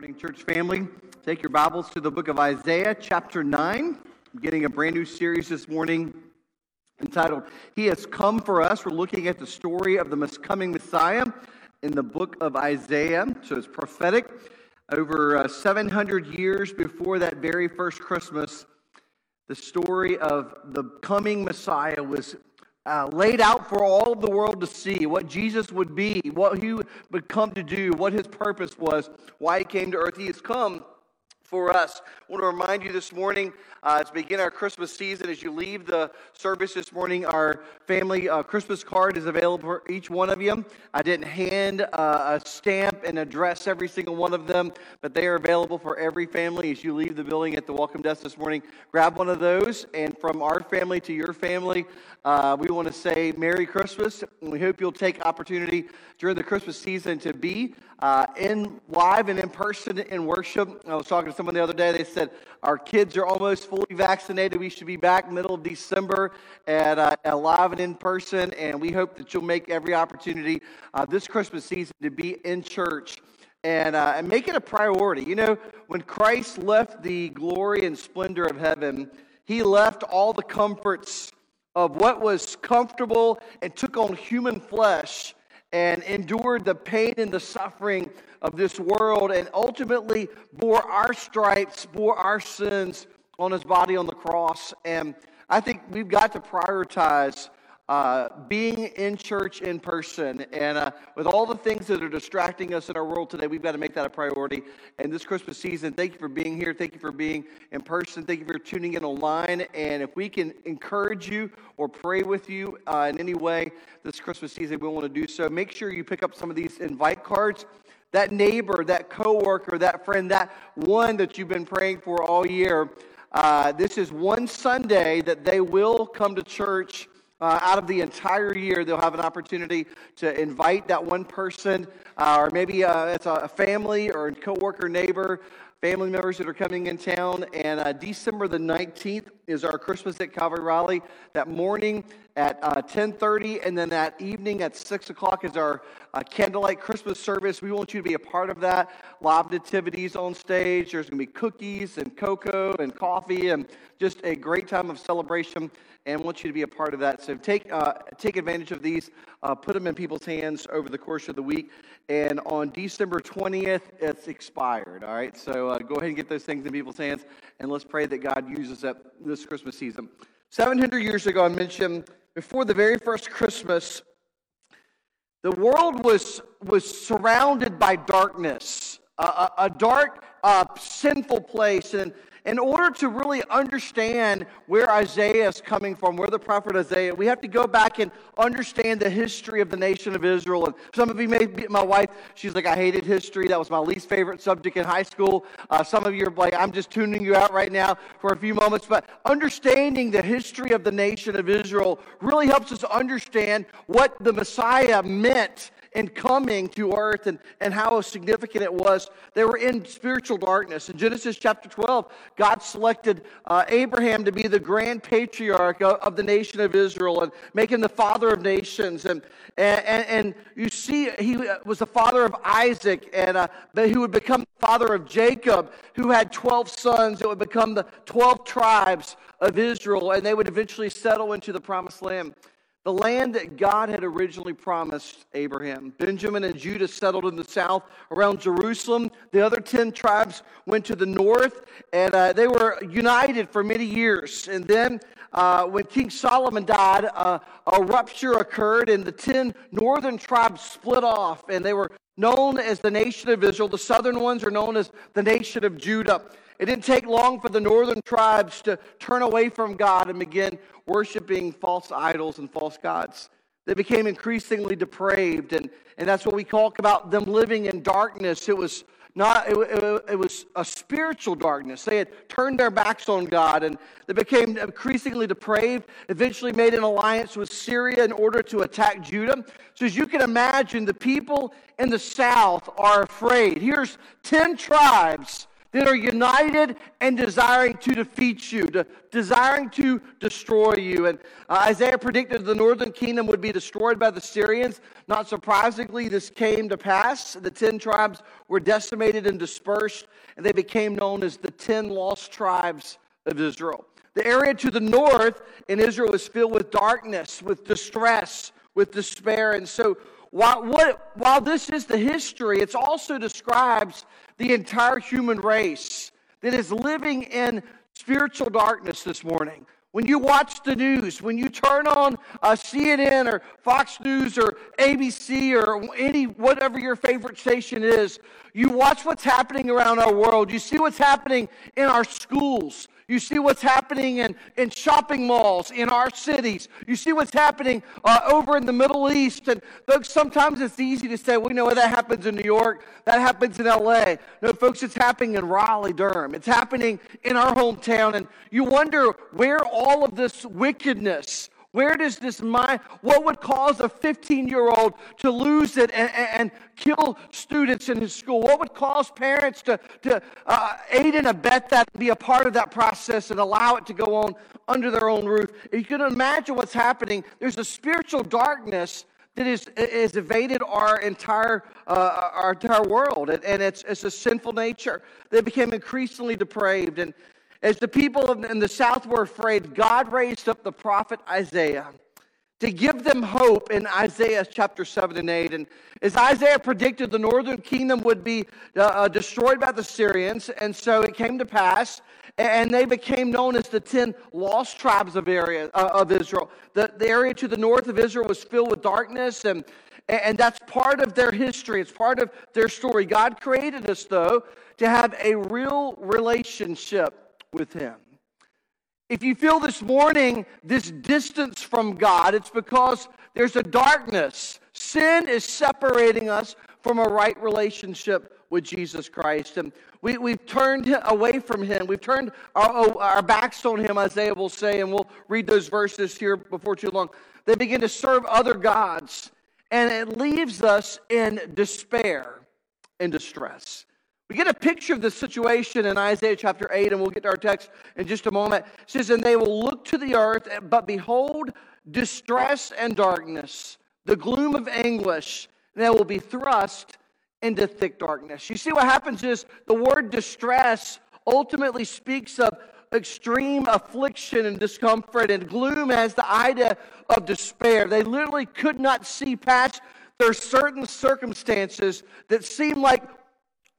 Morning, church family. Take your Bibles to the book of Isaiah, chapter 9. I'm getting a brand new series this morning entitled He Has Come for Us. We're looking at the story of the coming Messiah in the book of Isaiah. So it's prophetic. Over uh, 700 years before that very first Christmas, the story of the coming Messiah was uh, laid out for all of the world to see what Jesus would be, what he would come to do, what his purpose was, why he came to earth. He has come for us. I want to remind you this morning, uh, as we begin our Christmas season, as you leave the service this morning, our family uh, Christmas card is available for each one of you. I didn't hand uh, a stamp and address every single one of them, but they are available for every family as you leave the building at the welcome desk this morning. Grab one of those, and from our family to your family, uh, we want to say Merry Christmas, and we hope you'll take opportunity during the Christmas season to be uh, in live and in person in worship. I was talking to someone the other day. They said our kids are almost fully vaccinated. We should be back middle of December at uh, live and in person. And we hope that you'll make every opportunity uh, this Christmas season to be in church. And, uh, and make it a priority. You know, when Christ left the glory and splendor of heaven, he left all the comforts of what was comfortable and took on human flesh and endured the pain and the suffering of this world and ultimately bore our stripes, bore our sins on his body on the cross. And I think we've got to prioritize uh, being in church in person. And uh, with all the things that are distracting us in our world today, we've got to make that a priority. And this Christmas season, thank you for being here. Thank you for being in person. Thank you for tuning in online. And if we can encourage you or pray with you uh, in any way this Christmas season, we want to do so. Make sure you pick up some of these invite cards that neighbor, that coworker, that friend, that one that you've been praying for all year. Uh, this is one Sunday that they will come to church uh, out of the entire year, they'll have an opportunity to invite that one person, uh, or maybe uh, it's a family or a coworker, neighbor, family members that are coming in town. And uh, December the 19th is our Christmas at Calvary Raleigh. That morning at uh, 10.30 and then that evening at 6 o'clock is our uh, candlelight Christmas service. We want you to be a part of that. Live nativities on stage. There's going to be cookies and cocoa and coffee and just a great time of celebration and want you to be a part of that. So take, uh, take advantage of these, uh, put them in people's hands over the course of the week. And on December 20th, it's expired. All right, so uh, go ahead and get those things in people's hands, and let's pray that God uses it this Christmas season. 700 years ago, I mentioned before the very first Christmas, the world was, was surrounded by darkness, a, a dark, uh, sinful place. And in order to really understand where Isaiah is coming from, where the prophet Isaiah, we have to go back and understand the history of the nation of Israel. And some of you may be, my wife, she's like, I hated history. That was my least favorite subject in high school. Uh, some of you are like, I'm just tuning you out right now for a few moments. But understanding the history of the nation of Israel really helps us understand what the Messiah meant and coming to earth and, and how significant it was. They were in spiritual darkness. In Genesis chapter 12, God selected uh, Abraham to be the grand patriarch of, of, the nation of Israel and make him the father of nations. And, and, and you see, he was the father of Isaac, and uh, he would become the father of Jacob, who had 12 sons. that would become the 12 tribes of Israel, and they would eventually settle into the promised land. The land that God had originally promised Abraham. Benjamin and Judah settled in the south around Jerusalem. The other 10 tribes went to the north, and uh, they were united for many years. And then, uh, when King Solomon died, uh, a rupture occurred, and the 10 northern tribes split off, and they were known as the nation of Israel. The southern ones are known as the nation of Judah. It didn't take long for the northern tribes to turn away from God and begin worshiping false idols and false gods. They became increasingly depraved, and, and that's what we talk about them living in darkness. It was not it, it, it, was a spiritual darkness they had turned their backs on god and they became increasingly depraved eventually made an alliance with syria in order to attack judah so as you can imagine the people in the south are afraid here's 10 tribes that are united and desiring to defeat you, to, desiring to destroy you. And uh, Isaiah predicted the northern kingdom would be destroyed by the Syrians. Not surprisingly, this came to pass. The ten tribes were decimated and dispersed, and they became known as the ten lost tribes of Israel. The area to the north in Israel was filled with darkness, with distress, with despair. And so, while, what, while this is the history, it also describes the entire human race that is living in spiritual darkness this morning. When you watch the news, when you turn on uh, CNN or Fox News or ABC or any whatever your favorite station is, you watch what's happening around our world. You see what's happening in our schools. You see what's happening in, in shopping malls in our cities. You see what's happening uh, over in the Middle East. And folks, sometimes it's easy to say, we know, that happens in New York, that happens in LA. No, folks, it's happening in Raleigh, Durham. It's happening in our hometown. And you wonder where all of this wickedness, where does this mind, what would cause a 15 year old to lose it and, and, kill students in his school? What would cause parents to, to uh, aid and abet that, be a part of that process and allow it to go on under their own roof? If you can imagine what's happening, there's a spiritual darkness that is, is evaded our entire, uh, our entire world. And, and it's, it's a sinful nature. They became increasingly depraved. And as the people in the south were afraid, God raised up the prophet Isaiah to give them hope in Isaiah chapter 7 and 8. And as Isaiah predicted, the northern kingdom would be uh, uh, destroyed by the Syrians. And so it came to pass, and they became known as the 10 lost tribes of, area, uh, of Israel. The, the area to the north of Israel was filled with darkness, and, and that's part of their history. It's part of their story. God created us, though, to have a real relationship with Him. If you feel this morning this distance from God, it's because there's a darkness. Sin is separating us from a right relationship with Jesus Christ. And we, we've turned away from Him. We've turned our, our backs on Him, Isaiah will say, and we'll read those verses here before too long. They begin to serve other gods, and it leaves us in despair and distress. We get a picture of the situation in Isaiah chapter 8, and we'll get to our text in just a moment. It says, And they will look to the earth, but behold, distress and darkness, the gloom of anguish, and they will be thrust into thick darkness. You see, what happens is the word distress ultimately speaks of extreme affliction and discomfort, and gloom has the idea of despair. They literally could not see past their certain circumstances that seem like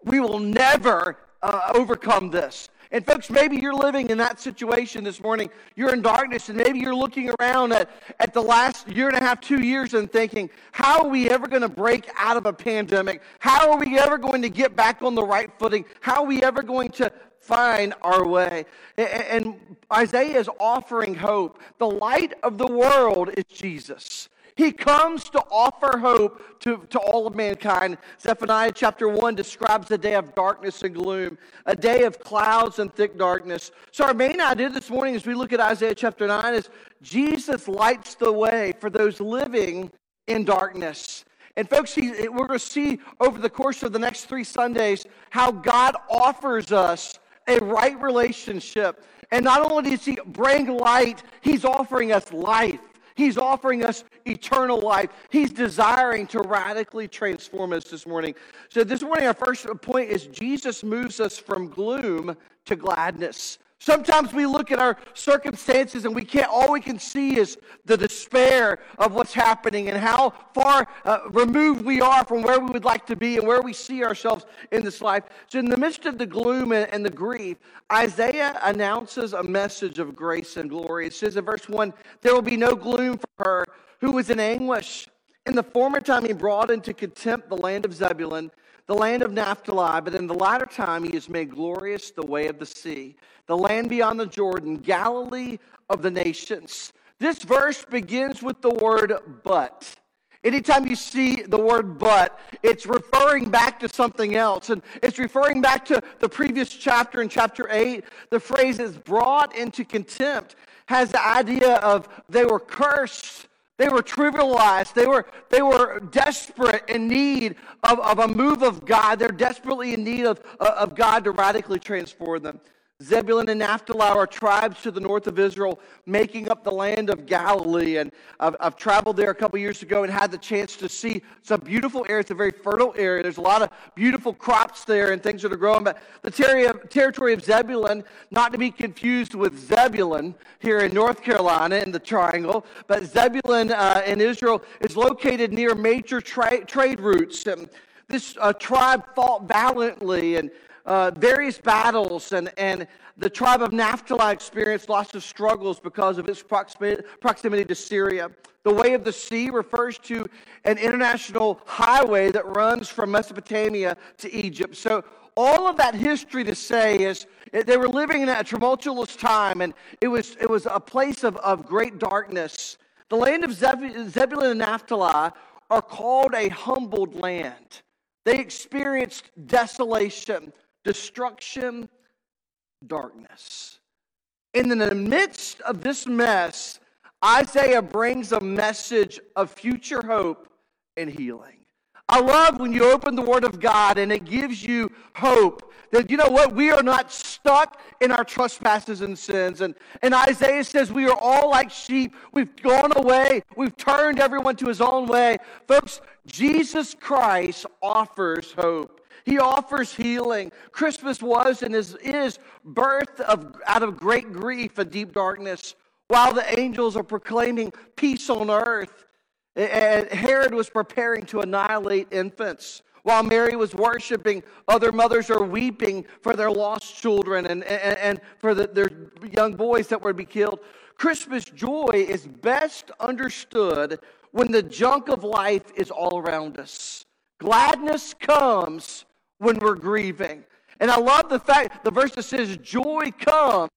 we will never uh, overcome this. And, folks, maybe you're living in that situation this morning. You're in darkness, and maybe you're looking around at, at the last year and a half, two years, and thinking, how are we ever going to break out of a pandemic? How are we ever going to get back on the right footing? How are we ever going to find our way? And, and Isaiah is offering hope. The light of the world is Jesus. He comes to offer hope to, to all of mankind. Zephaniah chapter 1 describes a day of darkness and gloom, a day of clouds and thick darkness. So, our main idea this morning as we look at Isaiah chapter 9 is Jesus lights the way for those living in darkness. And, folks, we're going to see over the course of the next three Sundays how God offers us a right relationship. And not only does He bring light, He's offering us life. He's offering us eternal life. He's desiring to radically transform us this morning. So, this morning, our first point is Jesus moves us from gloom to gladness. Sometimes we look at our circumstances and we can't, all we can see is the despair of what's happening and how far uh, removed we are from where we would like to be and where we see ourselves in this life. So, in the midst of the gloom and, and the grief, Isaiah announces a message of grace and glory. It says in verse 1 There will be no gloom for her who was in anguish. In the former time, he brought into contempt the land of Zebulun the land of Naphtali, but in the latter time he has made glorious the way of the sea, the land beyond the Jordan, Galilee of the nations. This verse begins with the word but. Anytime you see the word but, it's referring back to something else. And it's referring back to the previous chapter in chapter 8. The phrase is brought into contempt has the idea of they were cursed They were trivialized. They were, they were desperate in need of, of a move of God. They're desperately in need of, of God to radically transform them. Zebulun and Naphtali are tribes to the north of Israel, making up the land of Galilee. And I've, I've traveled there a couple years ago and had the chance to see some beautiful area. It's a very fertile area. There's a lot of beautiful crops there and things that are growing. But the ter- territory of Zebulon, not to be confused with Zebulun here in North Carolina in the Triangle, but Zebulun uh, in Israel is located near major tra- trade routes. And this uh, tribe fought valiantly and uh, various battles, and, and the tribe of Naphtali experienced lots of struggles because of its proximity, proximity to Syria. The Way of the Sea refers to an international highway that runs from Mesopotamia to Egypt. So, all of that history to say is they were living in a tumultuous time, and it was, it was a place of, of great darkness. The land of Zebulun and Naphtali are called a humbled land. They experienced desolation destruction, darkness. And in the midst of this mess, Isaiah brings a message of future hope and healing. I love when you open the Word of God and it gives you hope that, you know what, we are not stuck in our trespasses and sins. And, and Isaiah says we are all like sheep. We've gone away, we've turned everyone to his own way. Folks, Jesus Christ offers hope. He offers healing. Christmas was and is, is birth of, out of great grief and deep darkness. While the angels are proclaiming peace on earth, and Herod was preparing to annihilate infants. While Mary was worshiping, other mothers are weeping for their lost children and, and, and for the, their young boys that were to be killed. Christmas joy is best understood when the junk of life is all around us. Gladness comes when we're grieving. And I love the fact, the verse that says, joy comes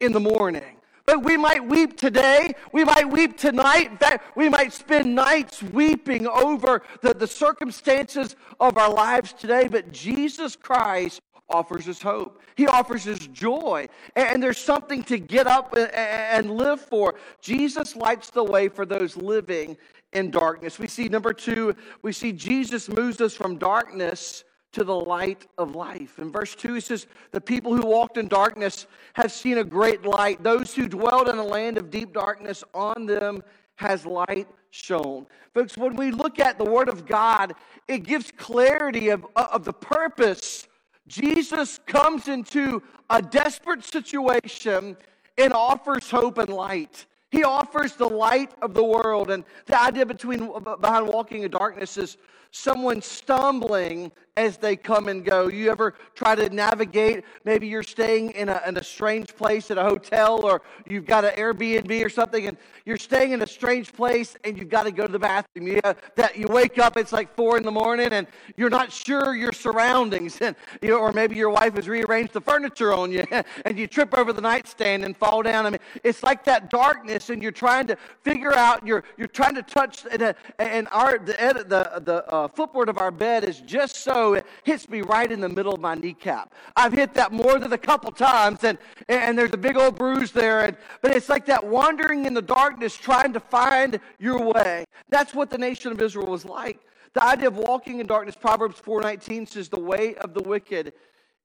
in the morning. But we might weep today. We might weep tonight. Fact, we might spend nights weeping over the, the circumstances of our lives today. But Jesus Christ offers us hope. He offers us joy. And there's something to get up and live for. Jesus lights the way for those living in darkness. We see, number two, we see Jesus moves us from darkness to the light of life. In verse 2, he says, The people who walked in darkness have seen a great light. Those who dwelled in a land of deep darkness, on them has light shone. Folks, when we look at the Word of God, it gives clarity of, uh, of the purpose. Jesus comes into a desperate situation and offers hope and light. He offers the light of the world. And the idea between, behind walking in darkness is someone stumbling as they come and go. You ever try to navigate? Maybe you're staying in a, in a strange place at a hotel or you've got an Airbnb or something and you're staying in a strange place and you've got to go to the bathroom. You, uh, that you wake up, it's like four in the morning and you're not sure your surroundings. And, you know, or maybe your wife has rearranged the furniture on you and you trip over the nightstand and fall down. I mean, it's like that darkness and you're trying to figure out, you're, you're trying to touch, and, uh, and our, the, the, the uh, footboard of our bed is just so it hits me right in the middle of my kneecap. I've hit that more than a couple times, and, and there's a big old bruise there. And, but it's like that wandering in the darkness, trying to find your way. That's what the nation of Israel was like. The idea of walking in darkness, Proverbs 4:19 says, "The way of the wicked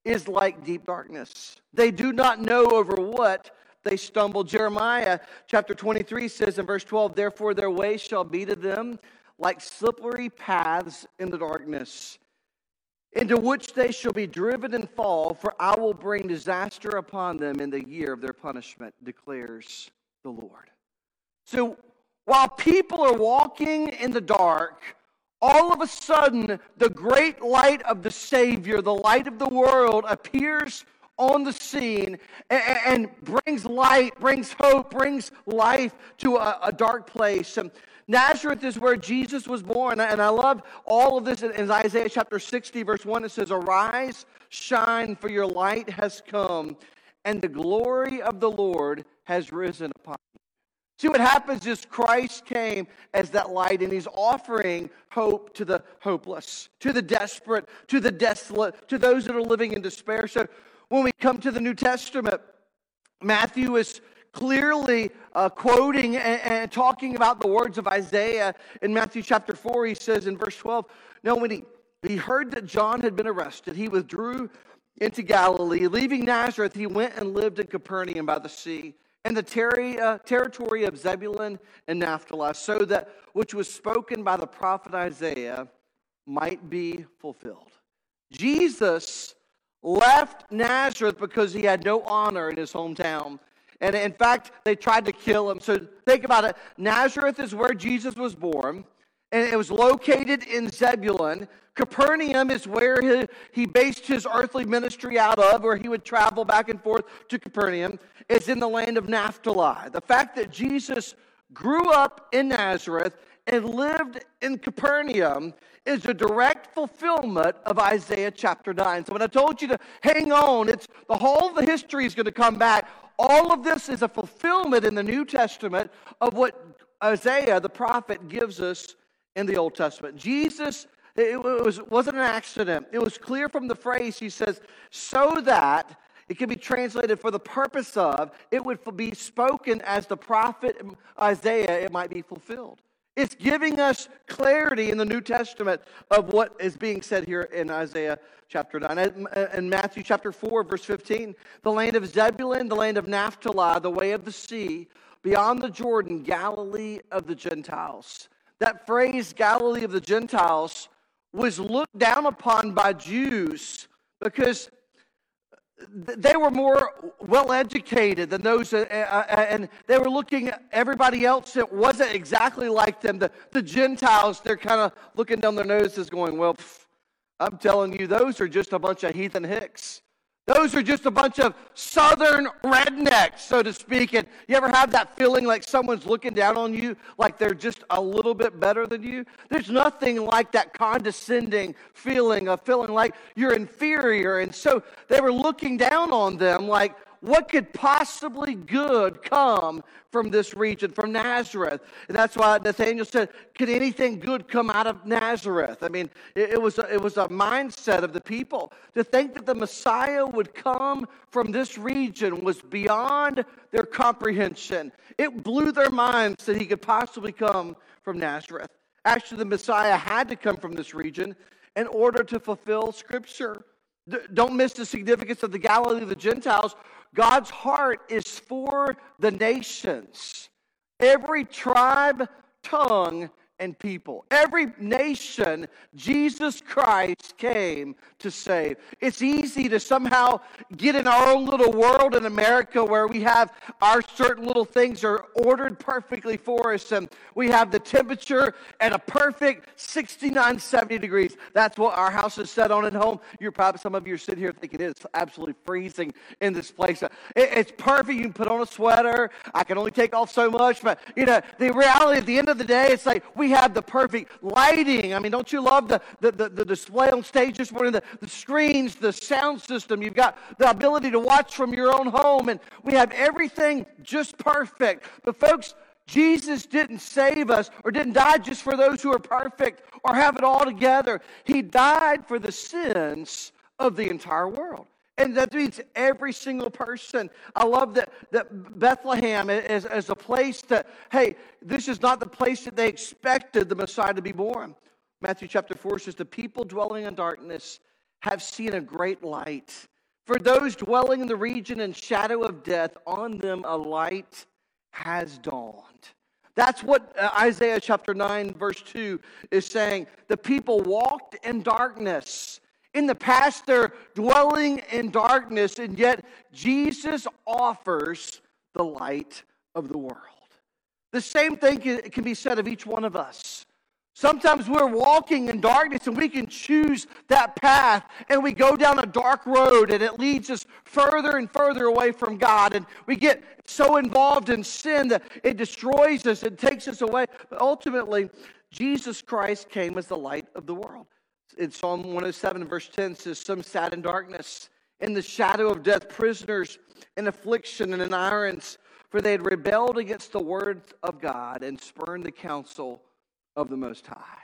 is like deep darkness. They do not know over what they stumble." Jeremiah chapter 23 says in verse 12, "Therefore their way shall be to them like slippery paths in the darkness into which they shall be driven and fall, for I will bring disaster upon them in the year of their punishment, declares the Lord. So while people are walking in the dark, all of a sudden the great light of the Savior, the light of the world, appears on the scene and, brings light, brings hope, brings life to a, a dark place. And Nazareth is where Jesus was born. And I love all of this in Isaiah chapter 60, verse 1. It says, Arise, shine, for your light has come, and the glory of the Lord has risen upon you. See what happens is Christ came as that light, and he's offering hope to the hopeless, to the desperate, to the desolate, to those that are living in despair. So when we come to the New Testament, Matthew is clearly uh, quoting and, and, talking about the words of Isaiah in Matthew chapter 4. He says in verse 12, Now, when he, he heard that John had been arrested, he withdrew into Galilee. Leaving Nazareth, he went and lived in Capernaum by the sea, and the ter- uh, territory of Zebulun and Naphtali, so that which was spoken by the prophet Isaiah might be fulfilled. Jesus left Nazareth because he had no honor in his hometown. And in fact, they tried to kill him. So think about it. Nazareth is where Jesus was born, and it was located in Zebulun. Capernaum is where he, he based his earthly ministry out of, where he would travel back and forth to Capernaum. It's in the land of Naphtali. The fact that Jesus grew up in Nazareth and lived in Capernaum is a direct fulfillment of Isaiah chapter 9. So when I told you to hang on, it's the whole of the history is going to come back. All of this is a fulfillment in the New Testament of what Isaiah the prophet gives us in the Old Testament. Jesus it was, wasn't an accident. It was clear from the phrase he says, so that it can be translated for the purpose of, it would be spoken as the prophet Isaiah, it might be fulfilled. It's giving us clarity in the New Testament of what is being said here in Isaiah chapter 9. In Matthew chapter 4, verse 15, the land of Zebulun, the land of Naphtali, the way of the sea, beyond the Jordan, Galilee of the Gentiles. That phrase, Galilee of the Gentiles, was looked down upon by Jews because they were more well educated than those, uh, uh, uh, and they were looking at everybody else that wasn't exactly like them. The, the Gentiles, they're kind of looking down their noses, going, Well, pff, I'm telling you, those are just a bunch of heathen hicks. Those are just a bunch of southern rednecks, so to speak. And you ever have that feeling like someone's looking down on you, like they're just a little bit better than you? There's nothing like that condescending feeling of feeling like you're inferior. And so they were looking down on them like, what could possibly good come from this region, from Nazareth? And that's why Nathaniel said, Could anything good come out of Nazareth? I mean, it, it, was, a, it was a mindset of the people. To think that the Messiah would come from this region was beyond their comprehension. It blew their minds that he could possibly come from Nazareth. Actually, the Messiah had to come from this region in order to fulfill Scripture. Don't miss the significance of the Galilee of the Gentiles. God's heart is for the nations, every tribe, tongue, and people. Every nation, Jesus Christ came to save. It's easy to somehow get in our own little world in America where we have our certain little things are ordered perfectly for us, and we have the temperature at a perfect 69, 70 degrees. That's what our house is set on at home. You're probably, some of you are sitting here thinking it's absolutely freezing in this place. it's perfect. You can put on a sweater. I can only take off so much, but you know, the reality at the end of the day, it's like we have the perfect lighting. I mean, don't you love the, the, the, the display on stage this morning, the, the screens, the sound system? You've got the ability to watch from your own home, and we have everything just perfect. But, folks, Jesus didn't save us or didn't die just for those who are perfect or have it all together. He died for the sins of the entire world. And that means every single person. I love that, that Bethlehem is, is a place that, hey, this is not the place that they expected the Messiah to be born. Matthew chapter 4 says, The people dwelling in darkness have seen a great light. For those dwelling in the region and shadow of death, on them a light has dawned. That's what uh, Isaiah chapter 9, verse 2 is saying. The people walked in darkness in the past, they're dwelling in darkness, and yet Jesus offers the light of the world. The same thing can be said of each one of us. Sometimes we're walking in darkness and we can choose that path and we go down a dark road and it leads us further and further away from God. And we get so involved in sin that it destroys us and takes us away. But ultimately, Jesus Christ came as the light of the world in Psalm 107, verse 10 says, Some sat in darkness, in the shadow of death, prisoners in affliction and in irons, for they had rebelled against the words of God and spurned the counsel of the Most High.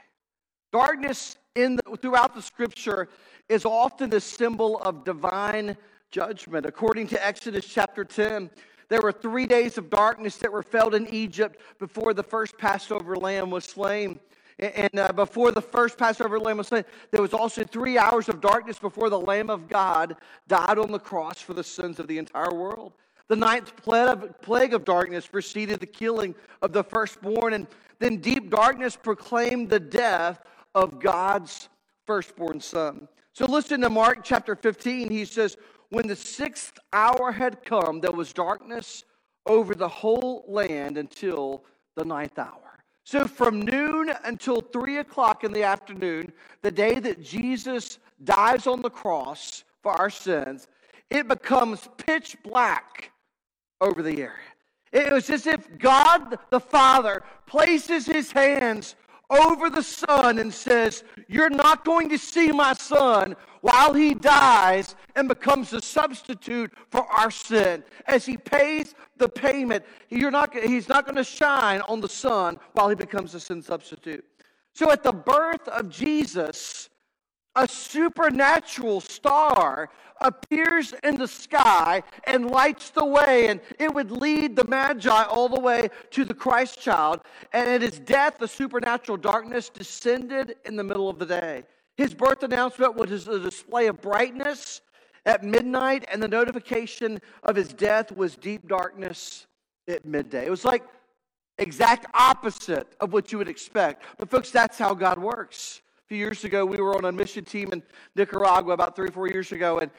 Darkness in the, throughout the scripture is often the symbol of divine judgment. According to Exodus chapter 10, There were three days of darkness that were felt in Egypt before the first Passover lamb was slain. And uh, before the first Passover lamb was slain, there was also three hours of darkness before the Lamb of God died on the cross for the sins of the entire world. The ninth plague of darkness preceded the killing of the firstborn, and then deep darkness proclaimed the death of God's firstborn son. So listen to Mark chapter 15. He says, When the sixth hour had come, there was darkness over the whole land until the ninth hour. So, from noon until three o'clock in the afternoon, the day that Jesus dies on the cross for our sins, it becomes pitch black over the area. It was as if God the Father places his hands over the Son and says, You're not going to see my Son while he dies and becomes a substitute for our sin. As he pays the payment, you're not, he's not going to shine on the Son while he becomes a sin substitute. So at the birth of Jesus, a supernatural star appears in the sky and lights the way, and it would lead the Magi all the way to the Christ child. And at his death, the supernatural darkness descended in the middle of the day. His birth announcement was a display of brightness at midnight, and the notification of his death was deep darkness at midday. It was like exact opposite of what you would expect. But, folks, that's how God works few years ago, we were on a mission team in Nicaragua about three or four years ago, and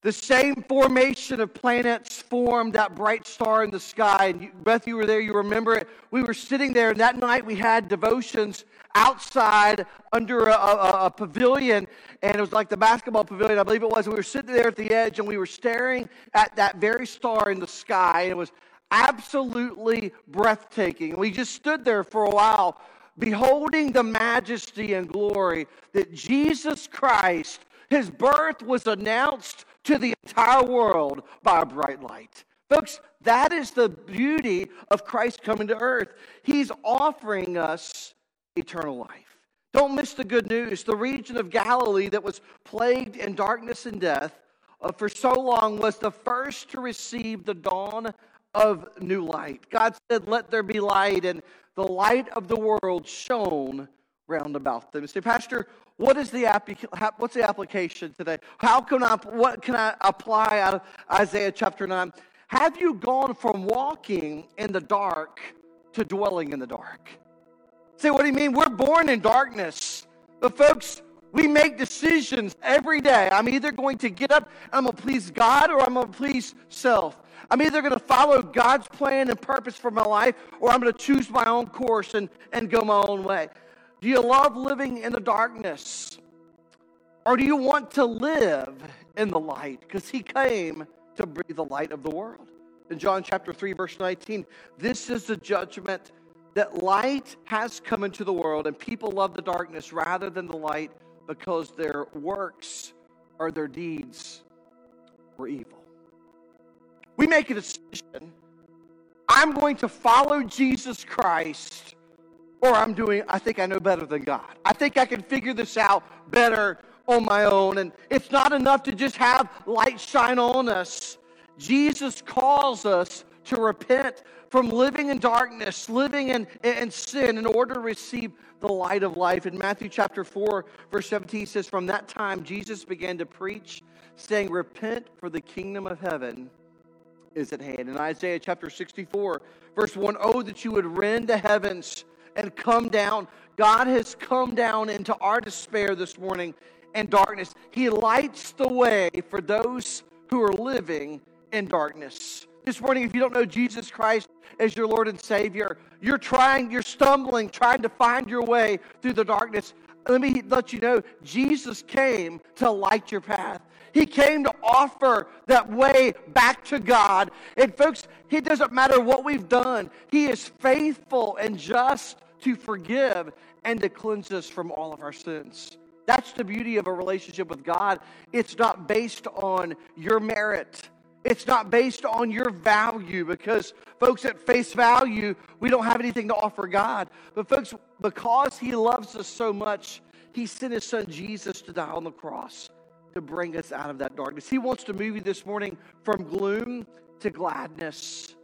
the same formation of planets formed that bright star in the sky. And you, Beth, you were there, you remember it. We were sitting there, and that night we had devotions outside under a, a, a, pavilion, and it was like the basketball pavilion, I believe it was. And we were sitting there at the edge, and we were staring at that very star in the sky, and it was absolutely breathtaking. We just stood there for a while beholding the majesty and glory that Jesus Christ, his birth was announced to the entire world by a bright light. Folks, that is the beauty of Christ coming to earth. He's offering us eternal life. Don't miss the good news. The region of Galilee that was plagued in darkness and death uh, for so long was the first to receive the dawn of new light. God said, Let there be light, and the light of the world shone round about them. say, Pastor, what is the what's the application today? How can I what can I apply out of Isaiah chapter 9? Have you gone from walking in the dark to dwelling in the dark? Say, what do you mean? We're born in darkness. But folks, we make decisions every day. I'm either going to get up, I'm going to please God, or I'm going to please self. I'm either going to follow God's plan and purpose for my life or I'm going to choose my own course and, and go my own way. Do you love living in the darkness? Or do you want to live in the light? Because he came to bring the light of the world. In John chapter 3, verse 19, this is the judgment that light has come into the world, and people love the darkness rather than the light because their works or their deeds were evil we make a decision I'm going to follow Jesus Christ, or I'm doing, I think I know better than God. I think I can figure this out better on my own. And it's not enough to just have light shine on us. Jesus calls us to repent from living in darkness, living in, in sin, in order to receive the light of life. In Matthew chapter 4, verse 17 says, From that time Jesus began to preach, saying, Repent, for the kingdom of heaven is at hand. In Isaiah chapter 64, verse 1, oh, that you would rend the heavens and come down. God has come down into our despair this morning and darkness. He lights the way for those who are living in darkness. This morning, if you don't know Jesus Christ as your Lord and Savior, you're trying, you're stumbling, trying to find your way through the darkness. Let me let you know Jesus came to light your path. He came to offer that way back to God. And folks, it doesn't matter what we've done, He is faithful and just to forgive and to cleanse us from all of our sins. That's the beauty of a relationship with God. It's not based on your merit. It's not based on your value because, folks, at face value, we don't have anything to offer God. But, folks, because He loves us so much, He sent His Son Jesus to die on the cross to bring us out of that darkness. He wants to move you this morning from gloom to gladness.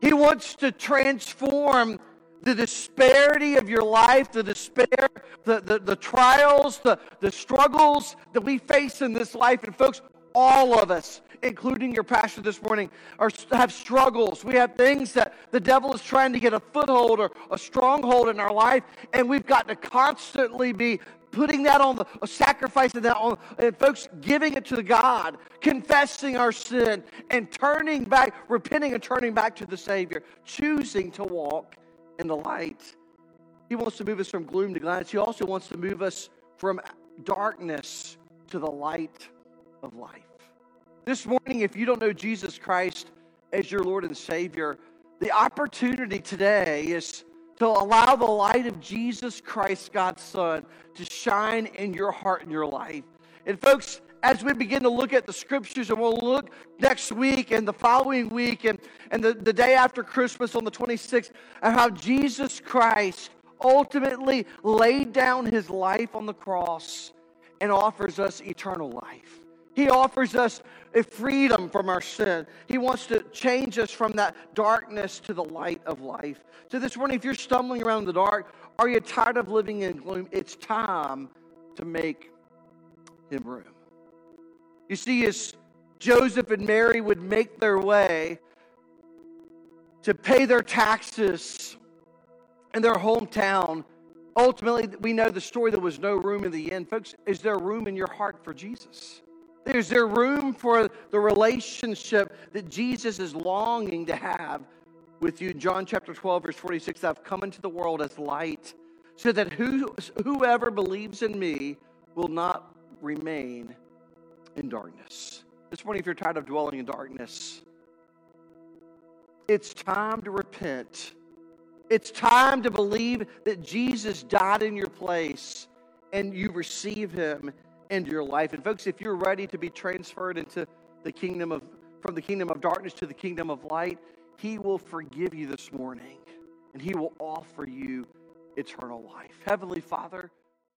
He wants to transform the disparity of your life, the despair, the, the, the trials, the, the struggles that we face in this life. And folks, all of us, including your pastor this morning, are, have struggles. We have things that the devil is trying to get a foothold or a stronghold in our life, and we've got to constantly be putting that on the sacrificing that on and folks giving it to God, confessing our sin and turning back, repenting and turning back to the Savior, choosing to walk in the light. He wants to move us from gloom to gladness. He also wants to move us from darkness to the light of life. This morning, if you don't know Jesus Christ as your Lord and Savior, the opportunity today is to allow the light of Jesus Christ, God's Son, to shine in your heart and your life. And, folks, as we begin to look at the scriptures, and we'll look next week and the following week and, and the, the day after Christmas on the 26th, at how Jesus Christ ultimately laid down his life on the cross and offers us eternal life. He offers us a freedom from our sin. He wants to change us from that darkness to the light of life. So, this morning, if you're stumbling around in the dark, are you tired of living in gloom? It's time to make him room. You see, as Joseph and Mary would make their way to pay their taxes in their hometown, ultimately, we know the story there was no room in the inn. Folks, is there room in your heart for Jesus? Is there room for the relationship that Jesus is longing to have with you? John chapter 12, verse 46 I've come into the world as light, so that who, whoever believes in me will not remain in darkness. This morning, if you're tired of dwelling in darkness, it's time to repent. It's time to believe that Jesus died in your place and you receive him into your life. And folks, if you're ready to be transferred into the kingdom of from the kingdom of darkness to the kingdom of light, he will forgive you this morning and he will offer you eternal life. Heavenly Father,